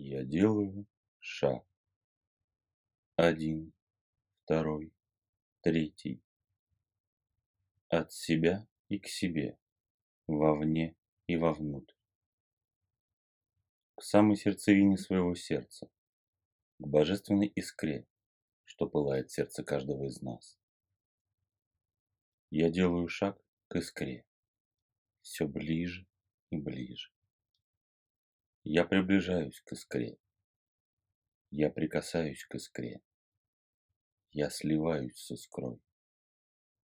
Я делаю шаг. Один, второй, третий. От себя и к себе, вовне и вовнутрь. К самой сердцевине своего сердца, к божественной искре, что пылает сердце каждого из нас. Я делаю шаг к искре, все ближе и ближе. Я приближаюсь к искре. Я прикасаюсь к искре. Я сливаюсь с искрой.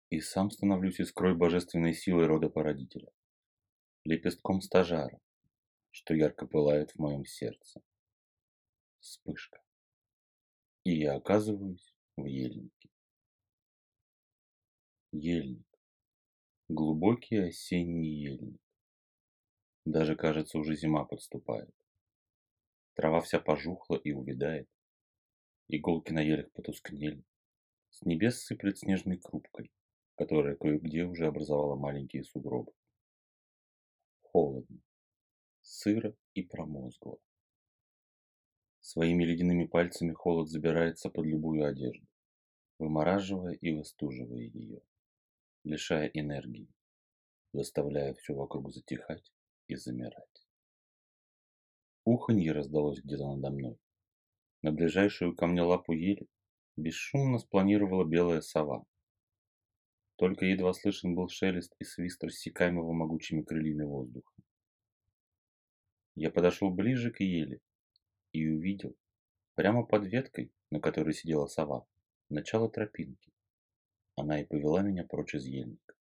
И сам становлюсь искрой божественной силы рода породителя. Лепестком стажара, что ярко пылает в моем сердце. Вспышка. И я оказываюсь в ельнике. Ельник. Глубокий осенний ельник. Даже, кажется, уже зима подступает. Трава вся пожухла и увядает. Иголки на елях потускнели. С небес сыплет снежной крупкой, которая кое-где уже образовала маленькие сугробы. Холодно, сыро и промозгло. Своими ледяными пальцами холод забирается под любую одежду, вымораживая и выстуживая ее, лишая энергии, заставляя все вокруг затихать и замирать. Уханье раздалось где-то надо мной. На ближайшую ко мне лапу ели бесшумно спланировала белая сова. Только едва слышен был шелест и свист рассекаемого могучими крыльями воздуха. Я подошел ближе к еле и увидел, прямо под веткой, на которой сидела сова, начало тропинки. Она и повела меня прочь из ельника.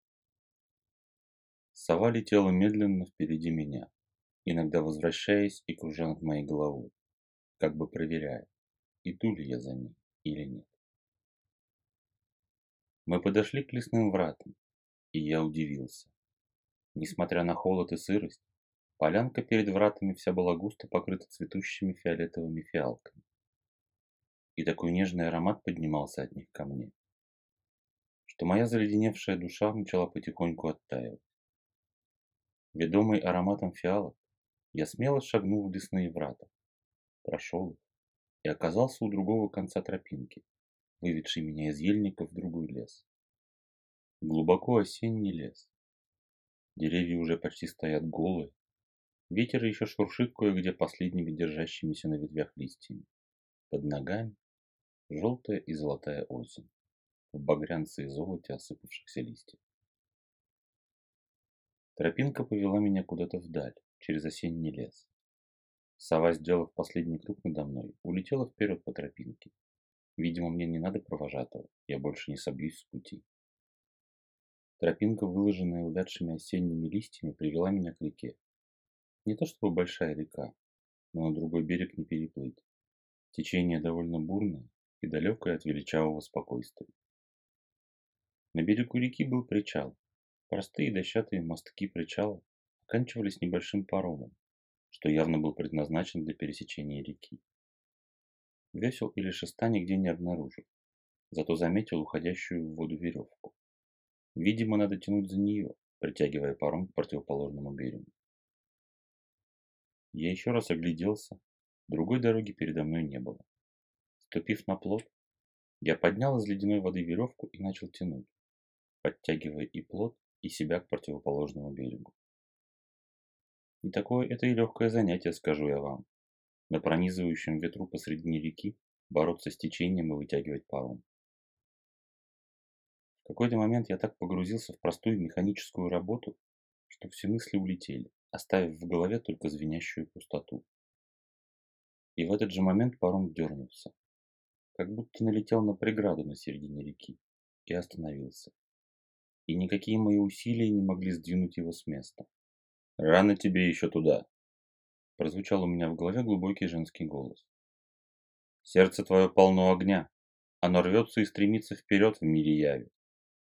Сова летела медленно впереди меня, иногда возвращаясь и кружа над моей головой, как бы проверяя, иду ли я за ней или нет. Мы подошли к лесным вратам, и я удивился. Несмотря на холод и сырость, полянка перед вратами вся была густо покрыта цветущими фиолетовыми фиалками. И такой нежный аромат поднимался от них ко мне, что моя заледеневшая душа начала потихоньку оттаивать. Ведомый ароматом фиалок, я смело шагнул в лесные врата, прошел их и оказался у другого конца тропинки, выведший меня из ельника в другой лес. Глубоко осенний лес. Деревья уже почти стоят голые, ветер еще шуршит кое-где последними держащимися на ветвях листьями. Под ногами желтая и золотая осень, в багрянце и золоте осыпавшихся листьев. Тропинка повела меня куда-то вдаль, через осенний лес. Сова, сделав последний круг надо мной, улетела вперед по тропинке. Видимо, мне не надо провожатого, я больше не собьюсь с пути. Тропинка, выложенная увядшими осенними листьями, привела меня к реке. Не то чтобы большая река, но на другой берег не переплыть. Течение довольно бурное и далекое от величавого спокойствия. На берегу реки был причал, Простые дощатые мостки причала оканчивались небольшим паромом, что явно был предназначен для пересечения реки. Весел или шеста нигде не обнаружил, зато заметил уходящую в воду веревку. Видимо, надо тянуть за нее, притягивая паром к противоположному берегу. Я еще раз огляделся, другой дороги передо мной не было. Ступив на плот, я поднял из ледяной воды веревку и начал тянуть, подтягивая и плот, и себя к противоположному берегу. Не такое это и легкое занятие, скажу я вам. На пронизывающем ветру посредине реки бороться с течением и вытягивать паром. В какой-то момент я так погрузился в простую механическую работу, что все мысли улетели, оставив в голове только звенящую пустоту. И в этот же момент паром дернулся, как будто налетел на преграду на середине реки и остановился и никакие мои усилия не могли сдвинуть его с места. «Рано тебе еще туда!» Прозвучал у меня в голове глубокий женский голос. «Сердце твое полно огня, оно рвется и стремится вперед в мире яви,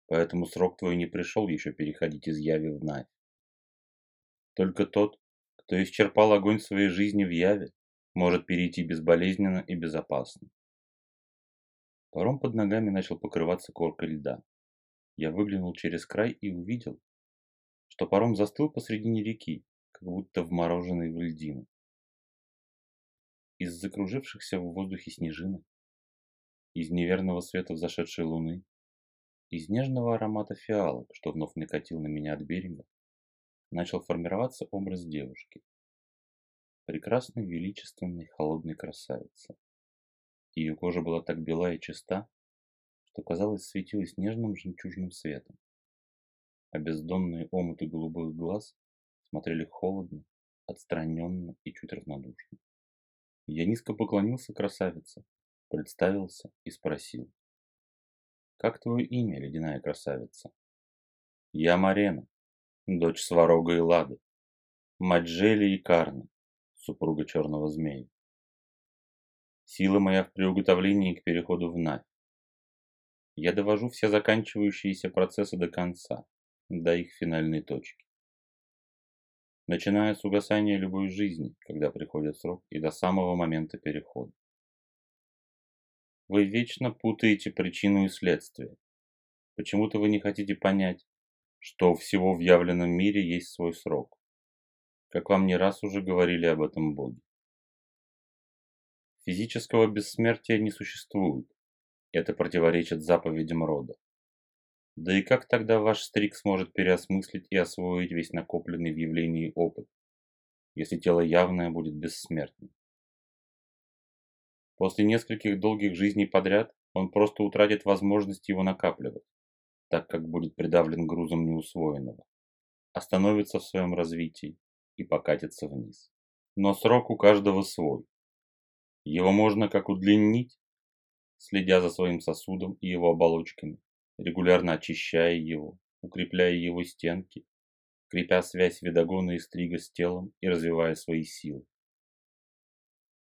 поэтому срок твой не пришел еще переходить из яви в навь. Только тот, кто исчерпал огонь своей жизни в яве, может перейти безболезненно и безопасно. Паром под ногами начал покрываться коркой льда. Я выглянул через край и увидел, что паром застыл посредине реки, как будто вмороженный в льдину. из закружившихся в воздухе снежинок, из неверного света взошедшей луны, из нежного аромата фиалок, что вновь накатил на меня от берега, начал формироваться образ девушки. Прекрасной, величественной, холодной красавицы. Ее кожа была так бела и чиста, что, казалось, светилась нежным жемчужным светом. А бездонные омуты голубых глаз смотрели холодно, отстраненно и чуть равнодушно. Я низко поклонился красавице, представился и спросил. «Как твое имя, ледяная красавица?» «Я Марена, дочь Сварога и Лады, мать Жели и Карны, супруга черного змея. Сила моя в приуготовлении к переходу в Навь. Я довожу все заканчивающиеся процессы до конца, до их финальной точки. Начиная с угасания любой жизни, когда приходит срок, и до самого момента перехода. Вы вечно путаете причину и следствие. Почему-то вы не хотите понять, что всего в явленном мире есть свой срок. Как вам не раз уже говорили об этом боги. Физического бессмертия не существует. Это противоречит заповедям рода. Да и как тогда ваш стрик сможет переосмыслить и освоить весь накопленный в явлении опыт, если тело явное будет бессмертным? После нескольких долгих жизней подряд он просто утратит возможность его накапливать, так как будет придавлен грузом неусвоенного, остановится в своем развитии и покатится вниз. Но срок у каждого свой. Его можно как удлинить, следя за своим сосудом и его оболочками, регулярно очищая его, укрепляя его стенки, крепя связь видогона и стрига с телом и развивая свои силы.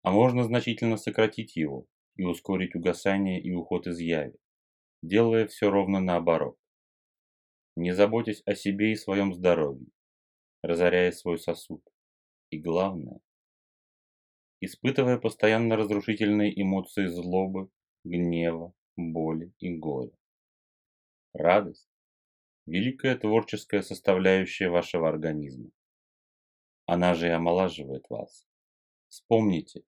А можно значительно сократить его и ускорить угасание и уход из яви, делая все ровно наоборот. Не заботясь о себе и своем здоровье, разоряя свой сосуд. И главное, испытывая постоянно разрушительные эмоции злобы, гнева, боли и горя. Радость – великая творческая составляющая вашего организма. Она же и омолаживает вас. Вспомните,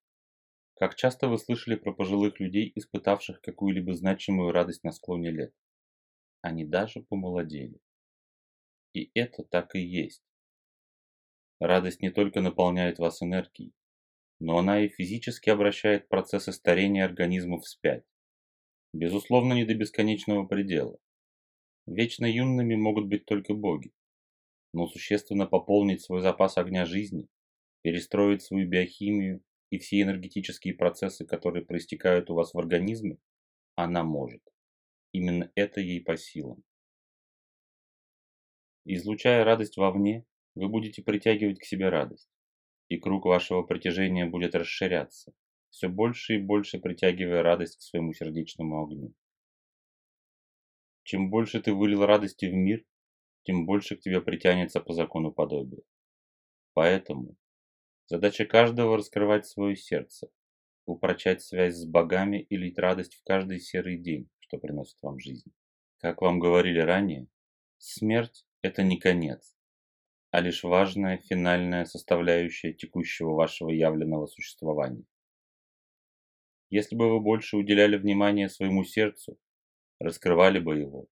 как часто вы слышали про пожилых людей, испытавших какую-либо значимую радость на склоне лет. Они даже помолодели. И это так и есть. Радость не только наполняет вас энергией, но она и физически обращает процессы старения организма вспять. Безусловно, не до бесконечного предела. Вечно юными могут быть только боги. Но существенно пополнить свой запас огня жизни, перестроить свою биохимию и все энергетические процессы, которые проистекают у вас в организме, она может. Именно это ей по силам. Излучая радость вовне, вы будете притягивать к себе радость, и круг вашего притяжения будет расширяться, все больше и больше притягивая радость к своему сердечному огню. Чем больше ты вылил радости в мир, тем больше к тебе притянется по закону подобия. Поэтому задача каждого раскрывать свое сердце, упрочать связь с богами и лить радость в каждый серый день, что приносит вам жизнь. Как вам говорили ранее, смерть – это не конец, а лишь важная финальная составляющая текущего вашего явленного существования. Если бы вы больше уделяли внимание своему сердцу, раскрывали бы его,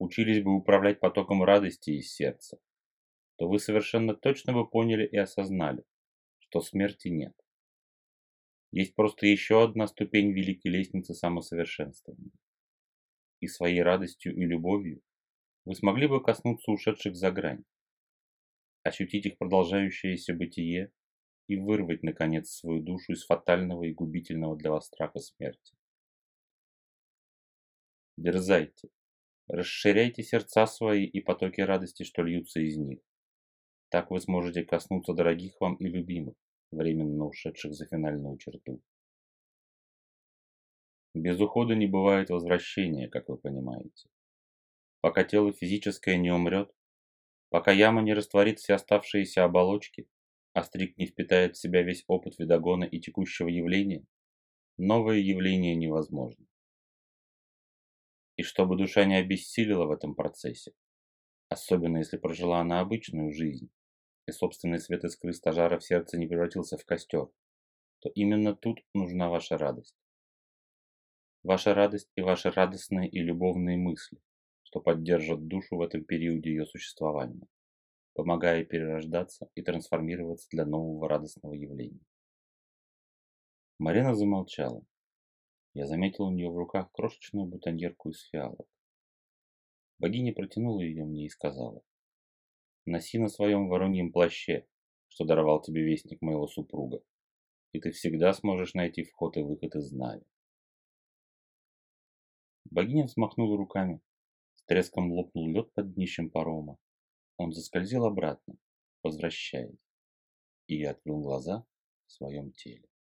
учились бы управлять потоком радости из сердца, то вы совершенно точно бы поняли и осознали, что смерти нет. Есть просто еще одна ступень великой лестницы самосовершенствования. И своей радостью и любовью вы смогли бы коснуться ушедших за грань, ощутить их продолжающееся бытие и вырвать, наконец, свою душу из фатального и губительного для вас страха смерти. Дерзайте, расширяйте сердца свои и потоки радости, что льются из них. Так вы сможете коснуться дорогих вам и любимых, временно ушедших за финальную черту. Без ухода не бывает возвращения, как вы понимаете. Пока тело физическое не умрет, Пока яма не растворит все оставшиеся оболочки, стрик не впитает в себя весь опыт видогона и текущего явления, новое явление невозможно. И чтобы душа не обессилила в этом процессе, особенно если прожила она обычную жизнь, и собственный свет искры стажара в сердце не превратился в костер, то именно тут нужна ваша радость. Ваша радость и ваши радостные и любовные мысли, что поддержат душу в этом периоде ее существования, помогая перерождаться и трансформироваться для нового радостного явления. Марина замолчала. Я заметил у нее в руках крошечную бутоньерку из фиалок. Богиня протянула ее мне и сказала, «Носи на своем вороньем плаще, что даровал тебе вестник моего супруга, и ты всегда сможешь найти вход и выход из Нави». Богиня взмахнула руками. С треском лопнул лед под днищем парома. Он заскользил обратно, возвращаясь, и я открыл глаза в своем теле.